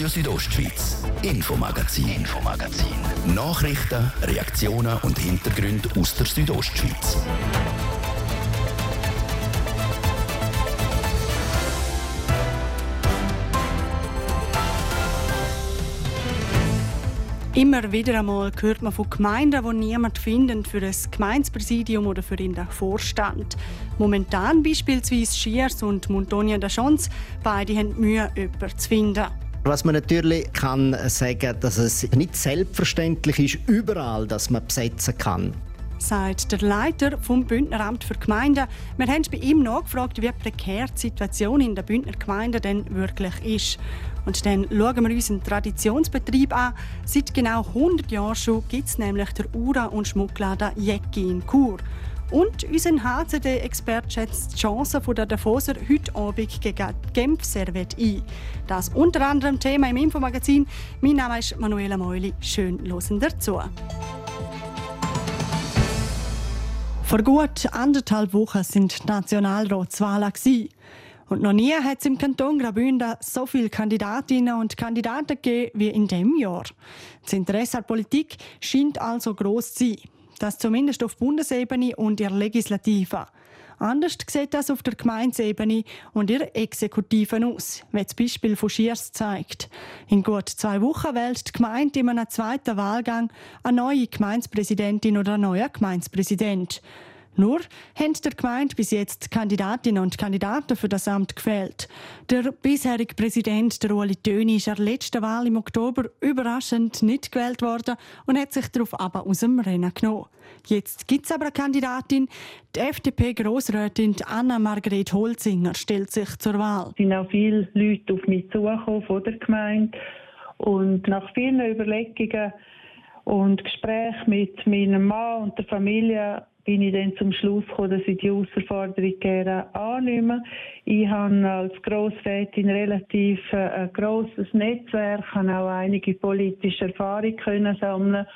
Radio Südostschweiz, Infomagazin, Infomagazin. Nachrichten, Reaktionen und Hintergründe aus der Südostschweiz. Immer wieder einmal hört man von Gemeinden, die niemand finden für ein Gemeindepräsidium oder für den Vorstand. Momentan beispielsweise Schiers und Montonia da Chance, beide haben Mühe, jemanden zu finden. Was man natürlich kann sagen, dass es nicht selbstverständlich ist, überall, dass man besetzen kann sagt der Leiter vom Bündneramt für Gemeinden. Wir haben bei ihm nachgefragt, wie prekär die Situation in der Bündner Gemeinde denn wirklich ist. Und dann schauen wir uns einen Traditionsbetrieb an. Seit genau 100 Jahren schon gibt es nämlich der Ura- und Schmuckladen Jecki in Chur. Und unser HCD-Experte schätzt die Chancen der Davoser heute Abend gegen Genf Servet ein. Das unter anderem Thema im Infomagazin. Mein Name ist Manuela Meuli. Schön hören dazu. Vor gut anderthalb Wochen sind Nationalratswahlen. Und noch nie hat es im Kanton Graubünden so viele Kandidatinnen und Kandidaten gegeben wie in diesem Jahr. Das Interesse an Politik scheint also gross zu sein. Das zumindest auf Bundesebene und der Legislative. Anders sieht das auf der Gemeindeebene und ihrer Exekutive aus, wie das Beispiel von Schiers zeigt. In gut zwei Wochen wählt die Gemeinde in einem zweiten Wahlgang eine neue Gemeindepräsidentin oder einen neuen Gemeindepräsident. Nur haben der Gemeinde bis jetzt Kandidatinnen und Kandidaten für das Amt gefehlt. Der bisherige Präsident, der Ueli Töni, ist an der letzten Wahl im Oktober überraschend nicht gewählt worden und hat sich darauf aber aus dem Rennen genommen. Jetzt gibt es aber eine Kandidatin. Die FDP-Grossrätin Anna-Margret Holzinger stellt sich zur Wahl. Es sind auch viele Leute auf mich zugekommen von der Gemeinde. Und nach vielen Überlegungen und Gesprächen mit meinem Mann und der Familie bin ich dann zum Schluss gekommen, dass ich die Herausforderung gerne annehme. Ich habe als Grossrätin relativ äh, ein grosses Netzwerk, habe auch einige politische Erfahrungen sammeln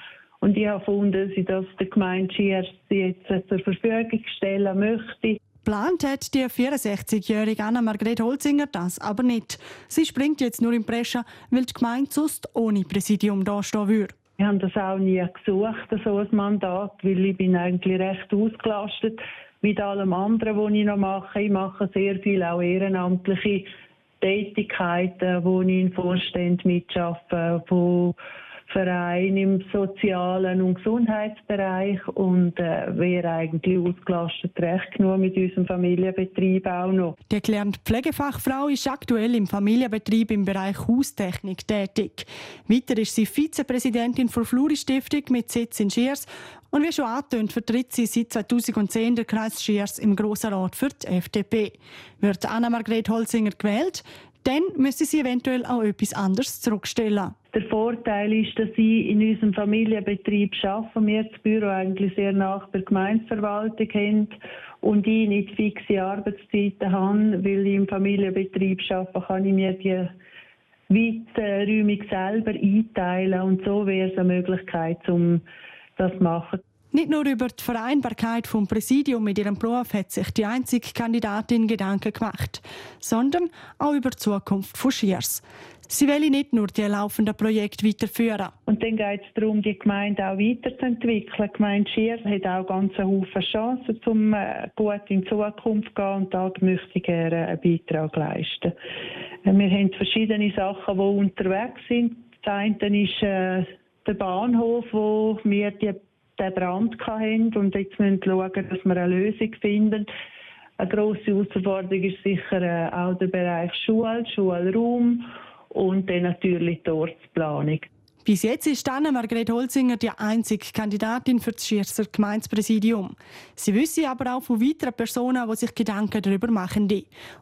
und ich habe gefunden, dass ich das der Gemeinde Schiers jetzt zur Verfügung stellen möchte. Plant hat die 64-jährige Anna-Margret Holzinger das aber nicht. Sie springt jetzt nur im Brescia, weil die Gemeinde sonst ohne Präsidium dastehen würde. Wir haben das auch nie gesucht, so ein Mandat, weil ich bin eigentlich recht ausgelastet mit allem anderen, was ich noch mache. Ich mache sehr viel auch ehrenamtliche Tätigkeiten, wo ich in mitarbeite, wo Verein im sozialen und Gesundheitsbereich und äh, wäre eigentlich ausgelastet recht genug mit unserem Familienbetrieb auch noch. Die gelernte Pflegefachfrau ist aktuell im Familienbetrieb im Bereich Haustechnik tätig. Weiter ist sie Vizepräsidentin der Fluri Stiftung mit Sitz in Schiers und wie schon angetönt, vertritt sie seit 2010 den Kreis Schiers im Grossen Rat für die FDP. Wird Anna-Margret Holzinger gewählt, dann müsste sie eventuell auch etwas anderes zurückstellen. Der Vorteil ist, dass ich in unserem Familienbetrieb arbeite und wir das Büro eigentlich sehr nach der Gemeindeverwaltung haben und ich nicht fixe Arbeitszeiten habe, weil ich im Familienbetrieb arbeite, kann ich mir die weiträumig selber einteilen und so wäre es eine Möglichkeit, um das zu machen. Nicht nur über die Vereinbarkeit vom Präsidium mit ihrem Beruf hat sich die einzige Kandidatin Gedanken gemacht, sondern auch über die Zukunft von Schiers. Sie will nicht nur die laufenden Projekte weiterführen. Und dann geht es darum, die Gemeinde auch weiterzuentwickeln. Die Gemeinde Schiers hat auch ganz Haufen Chancen, um äh, gut in Zukunft zu gehen. Und da möchte ich gerne einen Beitrag leisten. Äh, wir haben verschiedene Sachen, die unterwegs sind. Das eine ist äh, der Bahnhof, wo wir die den Brand hatten und jetzt müssen wir schauen, dass wir eine Lösung finden. Eine grosse Herausforderung ist sicher äh, auch der Bereich Schule, Schulraum und dann natürlich die Ortsplanung. Bis jetzt ist Anna Margret Holzinger die einzige Kandidatin für das Schierzer Gemeindepräsidium. Sie wissen aber auch von weiteren Personen, die sich Gedanken darüber machen.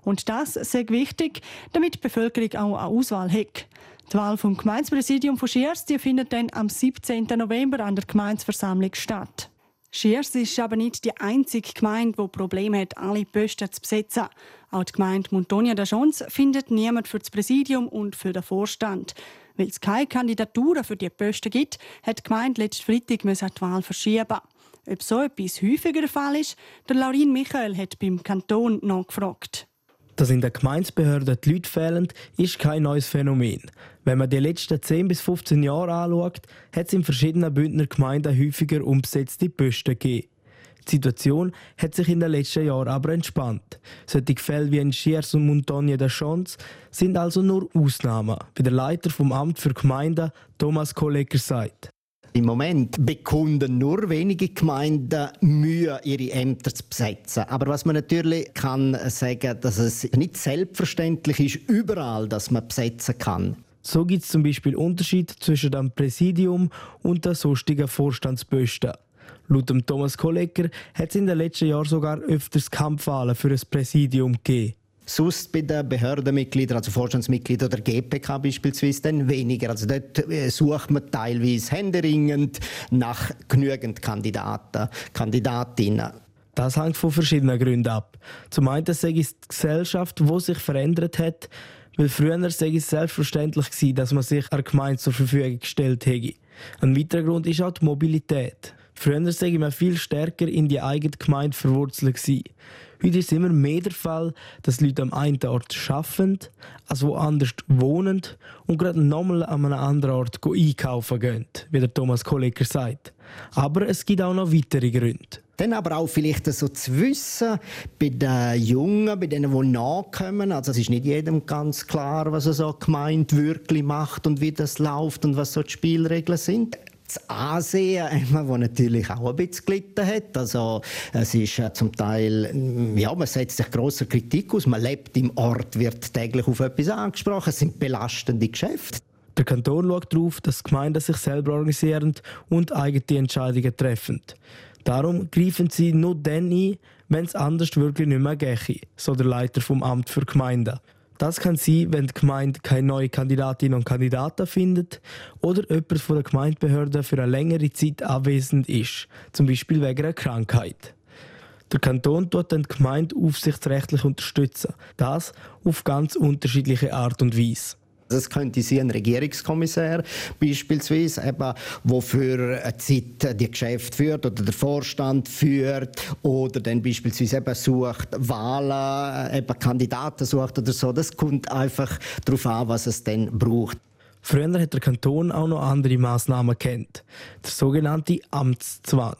Und das ist wichtig, damit die Bevölkerung auch eine Auswahl hat. Die Wahl vom Gemeindepräsidium von Schiers die findet dann am 17. November an der Gemeindeversammlung statt. Schiers ist aber nicht die einzige Gemeinde, die Probleme hat, alle Posten zu besetzen. Auch die Gemeinde Montonia da Schons findet niemand für das Präsidium und für den Vorstand. Weil es keine Kandidaturen für die Posten gibt, hat die Gemeinde letzten Freitag die Wahl verschieben. Ob so etwas häufiger der Fall ist, der Laurin Michael hat beim Kanton nachgefragt. Dass in der Gemeindebehörde die Leute fehlen, ist kein neues Phänomen. Wenn man die letzten 10 bis 15 Jahre anschaut, hat es in verschiedenen Bündner Gemeinden häufiger umbesetzte Posten gegeben. Die Situation hat sich in den letzten Jahren aber entspannt. Solche Fälle wie in Schiers und Montagne der Chance sind also nur Ausnahmen, wie der Leiter vom Amt für Gemeinden Thomas Kolleger sagt. Im Moment bekunden nur wenige Gemeinden Mühe, ihre Ämter zu besetzen. Aber was man natürlich kann sagen, dass es nicht selbstverständlich ist, überall, dass man besetzen kann. So gibt es zum Beispiel Unterschied zwischen dem Präsidium und der sonstigen Vorstandsposten. Laut Thomas Kolleger hat es in den letzten Jahren sogar öfters Kampfwahlen für ein Präsidium gegeben. Sonst bei den Behördenmitgliedern, also Vorstandsmitgliedern oder GPK beispielsweise, dann weniger. Also dort äh, sucht man teilweise händeringend nach genügend Kandidaten, Kandidatinnen. Das hängt von verschiedenen Gründen ab. Zum einen sage ich die Gesellschaft, die sich verändert hat, weil früher sei es selbstverständlich gewesen, dass man sich einer Gemeinde zur Verfügung gestellt hätte. Ein weiterer Grund ist auch die Mobilität. Früher sei man viel stärker in die eigene Gemeinde verwurzelt gewesen. Heute ist immer mehr der Fall, dass Leute am einen Ort arbeiten, als woanders wohnen und gerade nochmal an einem anderen Ort einkaufen gehen, wie der Thomas Kolleger sagt. Aber es gibt auch noch weitere Gründe. Dann aber auch vielleicht so zu wissen, bei den Jungen, bei denen, die nachkommen, also es ist nicht jedem ganz klar, was er so gemeint wirklich macht und wie das läuft und was so die Spielregeln sind das Ansehen, das natürlich auch ein bisschen gelitten hat. Also, es ist zum Teil, ja, man setzt sich grosser Kritik aus. Man lebt im Ort, wird täglich auf etwas angesprochen. Es sind belastende Geschäfte. Der Kanton schaut darauf, dass die Gemeinden sich selber organisieren und eigene Entscheidungen treffen. Darum greifen sie nur dann ein, wenn es anders wirklich nicht mehr geht, so der Leiter vom Amt für Gemeinden. Das kann sein, wenn die Gemeinde keine neuen Kandidatinnen und Kandidaten findet oder jemand von der Gemeindebehörde für eine längere Zeit abwesend ist, zum Beispiel wegen einer Krankheit. Der Kanton tut dann die Gemeinde aufsichtsrechtlich unterstützen. Das auf ganz unterschiedliche Art und Weise. Das könnte sein ein Regierungskommissär beispielsweise, eben, der für eine Zeit die Geschäfte führt oder der Vorstand führt oder dann beispielsweise eben sucht Wahlen, eben Kandidaten sucht oder so. Das kommt einfach darauf an, was es dann braucht. Früher hat der Kanton auch noch andere Maßnahmen kennt, der sogenannte Amtszwang.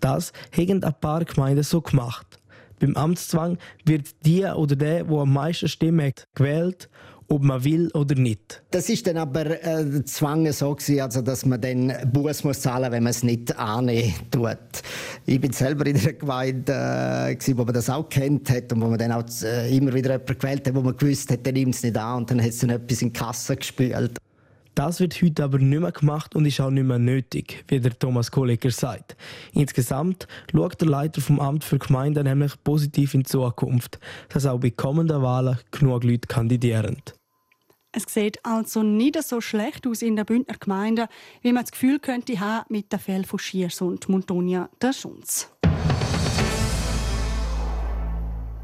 Das haben ein paar Gemeinden so gemacht. Beim Amtszwang wird die oder der, wo am meisten Stimmen hat, gewählt ob man will oder nicht. Das ist dann aber äh, Zwang so gewesen, also dass man dann Buß muss zahlen, wenn man es nicht annehmen tut. Ich bin selber in einer Gemeinde, äh, gewesen, wo man das auch kennt hat und wo man dann auch äh, immer wieder jemanden gewählt hat, wo man gewusst hat, der nimmt es nicht an und dann hat es dann etwas in die Kasse gespielt. Das wird heute aber nicht mehr gemacht und ist auch nicht mehr nötig, wie der Thomas Kolleger sagt. Insgesamt schaut der Leiter vom Amt für Gemeinden nämlich positiv in die Zukunft, dass auch bei kommenden Wahlen genug Leute kandidieren. Es sieht also nicht so schlecht aus in der Bündner Gemeinde, wie man das Gefühl könnte haben mit der Fälle von Schiers und Montonia der Schunz.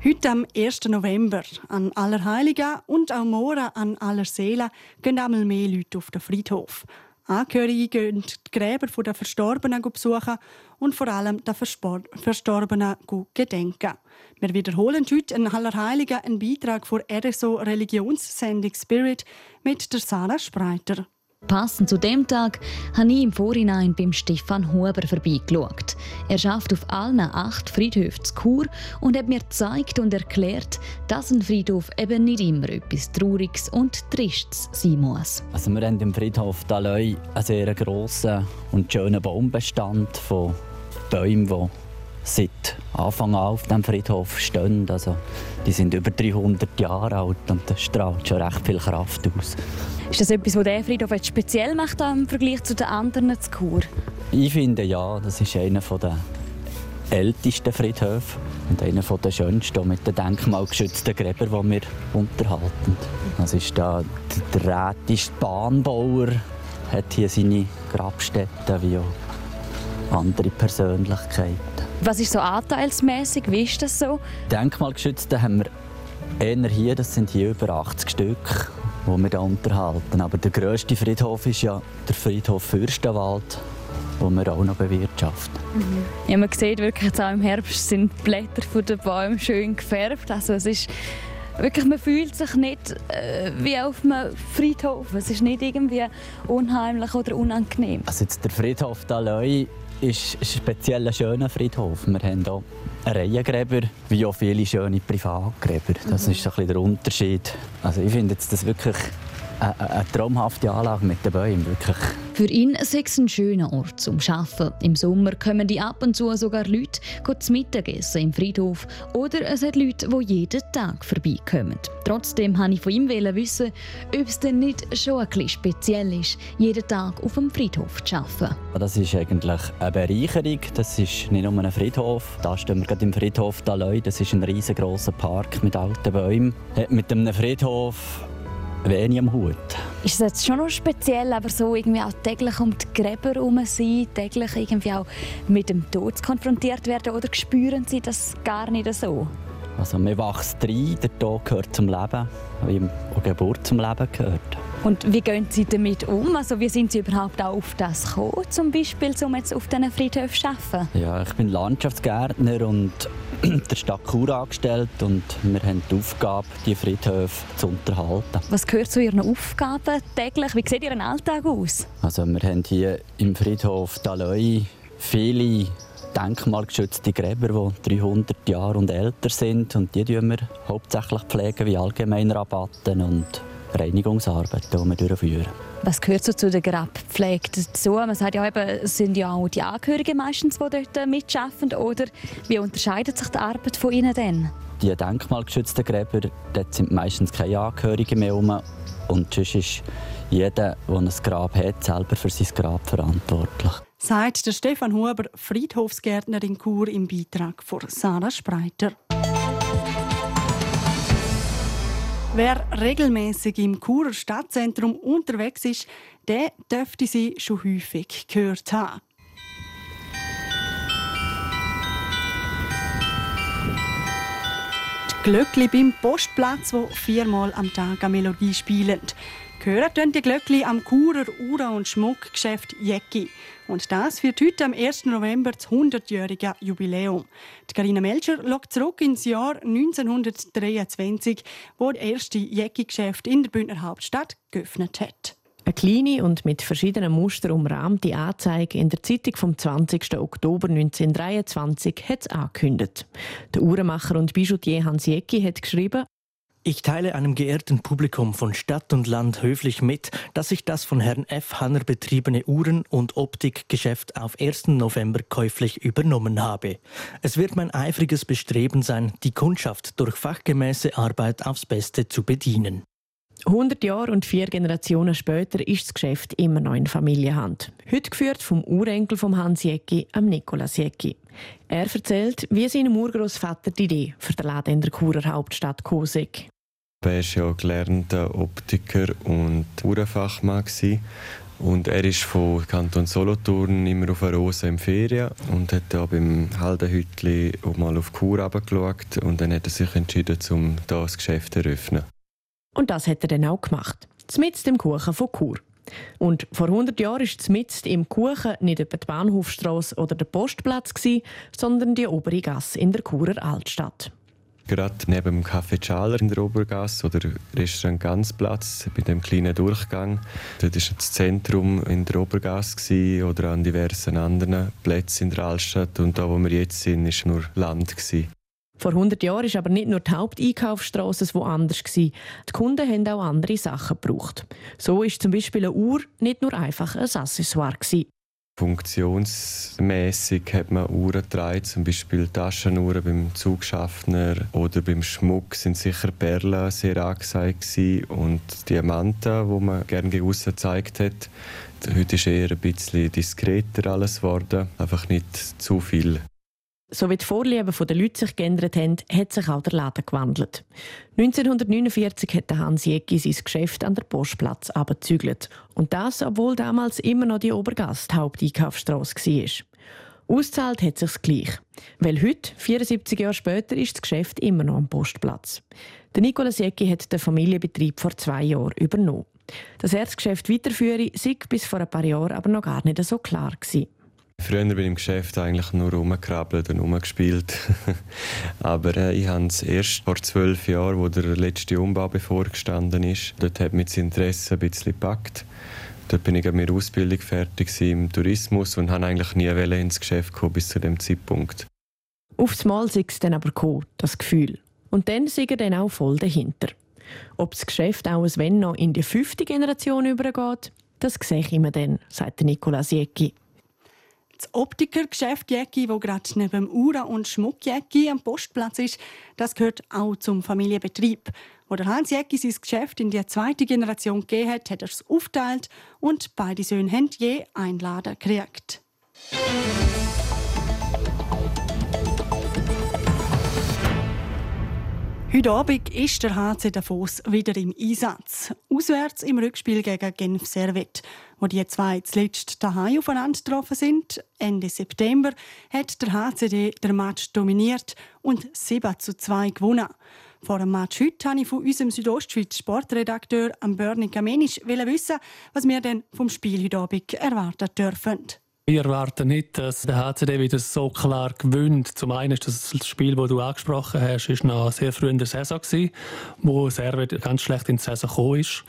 Heute am 1. November an Allerheiligen und auch morgen an Allerseelen gehen einmal mehr Leute auf den Friedhof. Angehörige gehen die Gräber der Verstorbenen besuchen und vor allem der Verstorbenen gedenken. Wir wiederholen heute in Allerheiligen einen Beitrag von RSO Religionssendung Spirit mit der Sarah Spreiter. Passend zu dem Tag habe ich im Vorhinein beim Stefan Huber vorbeigeschaut. Er schafft auf allen acht Friedhöfen zu Chur und hat mir gezeigt und erklärt, dass ein Friedhof eben nicht immer etwas Trauriges und Tristes sein muss. Also wir haben im Friedhof Daloi einen sehr grossen und schönen Baumbestand von Bäumen, die seit Anfang an auf dem Friedhof stehen. Also, die sind über 300 Jahre alt und das strahlt schon recht viel Kraft aus. Ist das etwas, was der Friedhof jetzt speziell macht im Vergleich zu den anderen zu Chur? Ich finde ja, das ist einer der ältesten Friedhöfe und einer der schönsten mit den denkmalgeschützten Gräbern, die wir unterhalten. Das ist da der rätische Bahnbauer hat hier seine Grabstätte wie auch andere Persönlichkeiten. Was ist so anteilsmäßig? Wie ist das so? Denkmalgeschützte haben wir eher hier, das sind hier über 80 Stück, die wir hier unterhalten. Aber der grösste Friedhof ist ja der Friedhof Fürstenwald, den wir auch noch bewirtschaften. Mhm. Ja, man sieht wirklich, jetzt auch im Herbst sind die Blätter der Bäume schön gefärbt. Also es ist wirklich, man fühlt sich nicht äh, wie auf einem Friedhof. Es ist nicht irgendwie unheimlich oder unangenehm. Also jetzt der Friedhof Daloi ist ein speziell schöner Friedhof. Wir haben hier Reihengräber, wie auch viele schöne Privatgräber. Das mhm. ist ein bisschen der Unterschied. Also ich finde jetzt das wirklich eine, eine traumhafte Anlage mit den Bäumen. Wirklich. Für ihn ist es ein schöner Ort zum Arbeiten. Im Sommer kommen die ab und zu sogar Leute zum Mittagessen im Friedhof. Oder es hat Leute, die jeden Tag vorbeikommen. Trotzdem wollte ich von ihm wissen, ob es denn nicht schon ein bisschen speziell ist, jeden Tag auf dem Friedhof zu arbeiten. Das ist eigentlich eine Bereicherung. Das ist nicht nur ein Friedhof. Da stehen wir gerade im Friedhof Daloi. Das ist ein riesengroßer Park mit alten Bäumen. Mit einem Friedhof wenig am Hut. Ist es jetzt schon noch speziell, aber so irgendwie auch täglich um die Gräber herum sein, täglich irgendwie auch mit dem Tod konfrontiert werden oder spüren Sie das gar nicht so? Also man wächst rein, der Tod gehört zum Leben, wie auch Geburt zum Leben gehört. Und wie gehen Sie damit um? Also wie sind Sie überhaupt auch auf das gekommen, zum Beispiel, um jetzt auf diesen Friedhöfen zu arbeiten? Ja, ich bin Landschaftsgärtner und der Stadt Chur angestellt und wir haben die Aufgabe, die Friedhöfe zu unterhalten. Was gehört zu Ihren Aufgaben täglich? Wie sieht Ihr Alltag aus? Also wir haben hier im Friedhof Daloi viele denkmalgeschützte Gräber, die 300 Jahre und älter sind. Und die pflegen wir hauptsächlich pflegen wie Allgemeinrabatten und Reinigungsarbeiten, die wir durchführen. Was gehört so zu der Grabpflege dazu? Man sagt ja eben, es sind ja auch die Angehörigen meistens, die dort mitarbeiten. Oder wie unterscheidet sich die Arbeit von ihnen denn? Die denkmalgeschützten Gräber, dort sind meistens keine Angehörigen mehr herum. Und sonst ist jeder, der ein Grab hat, selber für sein Grab verantwortlich. Sagt der Stefan Huber, Friedhofsgärtner in Chur im Beitrag von Sarah Spreiter. Wer regelmäßig im Churer Stadtzentrum unterwegs ist, der dürfte sie schon häufig gehört haben. Die Glöckli beim Postplatz, wo viermal am Tag eine Melodie spielen. Gehören tun die Glöckli am Churer Ura- und Schmuckgeschäft Jecki. Und das wird heute am 1. November das 100-jährige Jubiläum. Die Carina Melcher schaut zurück ins Jahr 1923, wo das erste Jäcki-Geschäft in der Bündner Hauptstadt geöffnet hat. Eine kleine und mit verschiedenen Mustern umrahmte Anzeige in der Zeitung vom 20. Oktober 1923 hat es angekündigt. Der Uhrenmacher und Bijoutier Hans Jäcki hat geschrieben, ich teile einem geehrten Publikum von Stadt und Land höflich mit, dass ich das von Herrn F. Hanner betriebene Uhren- und Optikgeschäft auf 1. November käuflich übernommen habe. Es wird mein eifriges Bestreben sein, die Kundschaft durch fachgemäße Arbeit aufs Beste zu bedienen. 100 Jahre und vier Generationen später ist das Geschäft immer noch in Familienhand. Heute geführt vom Urenkel von Hans Jäcki, am Nikolaus Jäcki. Er erzählt, wie seinem Urgroßvater die Idee für den Laden in der Churer Hauptstadt Kosek. Er war ja gelernter Optiker und Uhrenfachmann. Und er ist von Kanton Solothurn immer auf eine Rose im Ferien und hat da beim Haldenhütli mal auf Kur geschaut und dann hat er sich entschieden, um das Geschäft zu eröffnen. Und das hat er dann auch gemacht. Zmitzt im Kuchen von Kur. Und vor 100 Jahren war zmitzt im Kuchen nicht etwa die Bahnhofstrasse oder der Postplatz, sondern die obere Gasse in der Churer Altstadt. Gerade neben dem Café Schaler in der Obergasse oder Restaurant Ganzplatz bei dem kleinen Durchgang. Dort war das Zentrum in der Obergasse oder an diversen anderen Plätzen in der Altstadt. Und da, wo wir jetzt sind, war nur Land. Vor 100 Jahren war aber nicht nur die Haupteinkaufsstrasse woanders. Die Kunden haben auch andere Sachen gebraucht. So ist zum Beispiel eine Uhr nicht nur einfach ein Accessoire. Funktionsmäßig hat man Uhren getragen, zum Beispiel Taschenuhren beim Zugschaffner oder beim Schmuck sind sicher Perlen sehr angesagt und Diamanten, wo man gerne gegen gezeigt hat. Heute ist eher ein bisschen diskreter alles geworden, einfach nicht zu viel. So wie die Vorlieben der Leute sich geändert haben, hat sich auch der Laden gewandelt. 1949 hat Hans Jäcki sein Geschäft an der Postplatz abgezügelt. Und das, obwohl damals immer noch die Obergast Haupteinkaufsstrasse war. Auszahlt hat sich's gleich. Weil heute, 74 Jahre später, ist das Geschäft immer noch am Postplatz. Der Nikolaus Jäcki hat den Familienbetrieb vor zwei Jahren übernommen. Das Erzgeschäft weiterführen sei bis vor ein paar Jahren aber noch gar nicht so klar gewesen. Früher bin ich im Geschäft eigentlich nur rumgekrabbelt und rumgespielt. Aber äh, ich habe es erst vor zwölf Jahren, wo der letzte Umbau bevorgestanden ist. Dort hat mich das Interesse ein bisschen gepackt. Dort bin ich mit meiner Ausbildung fertig im Tourismus und habe eigentlich nie ins Geschäft kommen bis zu dem Zeitpunkt. Aufs Mal sei es dann aber gekommen, das Gefühl. Und dann sei er dann auch voll dahinter. Ob das Geschäft auch wenn noch in die fünfte Generation übergeht, das sehe ich immer dann, sagt Nicola Siecki. Das Optikergeschäft Jäcki, wo gerade neben dem Ura- und Schmuckjäcki am Postplatz ist, das gehört auch zum Familienbetrieb. Wo der Hans Jäcki sein Geschäft in die zweite Generation gegeben hat, hat er es aufteilt und beide Söhne haben je einen Laden gekriegt. Heute Abend ist der HC Davos wieder im Einsatz. Auswärts im Rückspiel gegen Genf Servet, wo die zwei zuletzt daheim aufeinander getroffen sind. Ende September hat der HCD den Match dominiert und 7 zu 2 gewonnen. Vor dem Match heute wollte ich von unserem Südostschweiz Sportredakteur Bernie Kamenisch wissen, was wir denn vom Spiel heute Abend erwarten dürfen. Wir erwarten nicht, dass der HCD wieder so klar gewinnt. Zum einen ist das Spiel, das du angesprochen hast, ist noch sehr früh in der Saison gewesen, wo Servet ganz schlecht in die Saison gekommen ist.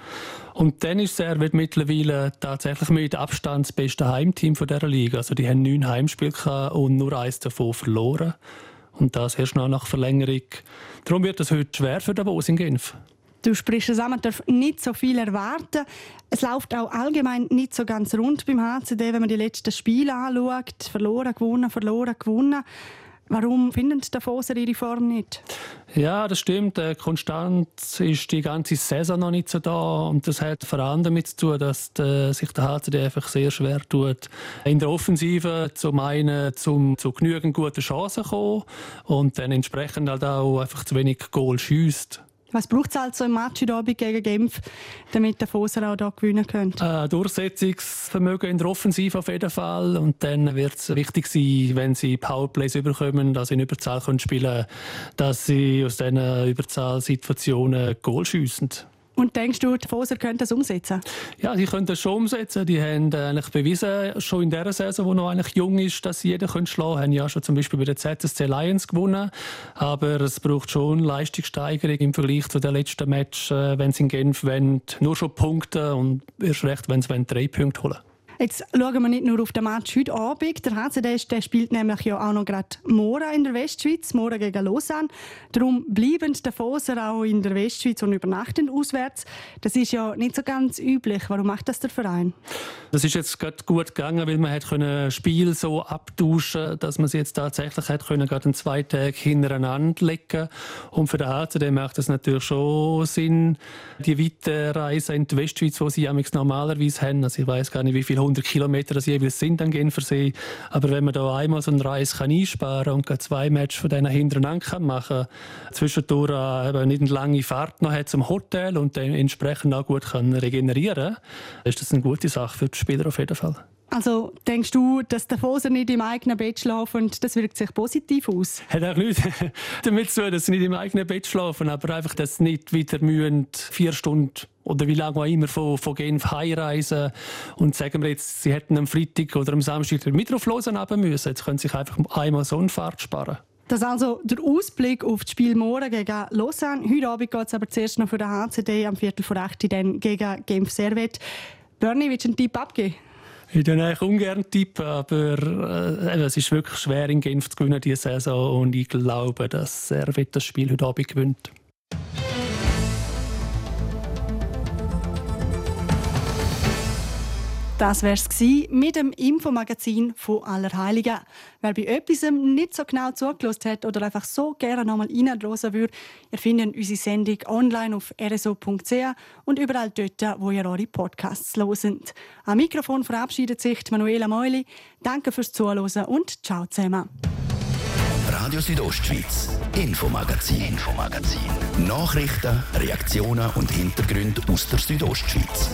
Und dann ist Servet mittlerweile tatsächlich mit Abstand das beste Heimteam dieser Liga. Also die haben neun Heimspiele und nur eins davon verloren. Und das erst noch nach Verlängerung. Darum wird es heute schwer für Davos in Genf. Du sprichst es an, man darf nicht so viel erwarten. Es läuft auch allgemein nicht so ganz rund beim HCD, wenn man die letzten Spiele anschaut. Verloren, gewonnen, verloren, gewonnen. Warum finden die Davoser ihre Form nicht? Ja, das stimmt. Konstant ist die ganze Saison noch nicht so da. Und das hat vor allem damit zu tun, dass der, sich der HCD einfach sehr schwer tut, in der Offensive zum einen zum, zu genügend guten Chancen kommen und dann entsprechend halt auch einfach zu wenig Goal schießt. Was braucht es also im Match gegen Genf, damit der Foser auch hier gewinnen könnte? Äh, Durchsetzungsvermögen in der Offensive auf jeden Fall. Und dann wird es wichtig sein, wenn sie Powerplays überkommen, dass sie in Überzahl spielen können, dass sie aus diesen Überzahlsituationen Goal schiessen. Und denkst du, die Foser könnten das umsetzen? Ja, sie können das schon umsetzen. Die haben eigentlich bewiesen, schon in dieser Saison, die noch eigentlich jung ist, dass sie jeden können schlagen können. Ja schon zum Beispiel bei der ZSC Lions gewonnen. Aber es braucht schon Leistungssteigerung im Vergleich zu den letzten Match, äh, wenn sie in Genf wollen, nur schon Punkte und erst recht, wenn sie drei Punkte holen wollen. Jetzt schauen wir nicht nur auf den Match heute Abend. Der HCD spielt nämlich ja auch noch gerade Mora in der Westschweiz, Mora gegen Lausanne. Darum bleiben die Foser auch in der Westschweiz und übernachten auswärts. Das ist ja nicht so ganz üblich. Warum macht das der Verein? Das ist jetzt gerade gut gegangen, weil man hat können Spiel so abtauschen, dass man sie jetzt tatsächlich hat können gerade zwei Tage hintereinander legen. Und für den HCD macht es natürlich schon Sinn, die weite Reise in die Westschweiz, wo sie normalerweise haben. Also ich weiß gar nicht, wie viele 100 Kilometer das jeweils sind an Genfersee. Aber wenn man da einmal so eine Reise kann einsparen und zwei Matches von denen hintereinander machen kann, zwischendurch äh, nicht eine lange Fahrt noch hat zum Hotel und dann entsprechend auch gut kann regenerieren kann, ist das eine gute Sache für die Spieler auf jeden Fall. Also denkst du, dass der Foser nicht im eigenen Bett schlafen und das wirkt sich positiv aus? Hat auch nichts damit zu tun, dass sie nicht im eigenen Bett schlafen, aber einfach, dass sie nicht wieder mühen, vier Stunden oder wie lange auch immer von, von Genf heimreisen und sagen wir jetzt, sie hätten am Freitag oder am Samstag den Mittwoch haben müssen. Jetzt können sie sich einfach einmal so eine Fahrt sparen. Das ist also der Ausblick auf das Spiel morgen gegen Lausanne. Heute Abend geht es aber zuerst noch für den HCD am Viertel vor 8 dann gegen Genf Servet. Bernie, willst du einen Tipp abgeben? Ich tue eigentlich ungern tippen, aber äh, es ist wirklich schwer in Genf zu gewinnen diese Saison und ich glaube, dass er das Spiel heute Abend gewinnt. Das wäre es mit dem Infomagazin von Allerheiligen. Wer bei etwas nicht so genau zugelassen hat oder einfach so gerne nochmal reinhören würde, ihr findet unsere Sendung online auf rso.ch und überall dort, wo ihr eure Podcasts loset. Am Mikrofon verabschiedet sich Manuela Meuli. Danke fürs Zuhören und ciao zusammen. Radio Südostschweiz, Infomagazin, Infomagazin. Nachrichten, Reaktionen und Hintergründe aus der Südostschweiz.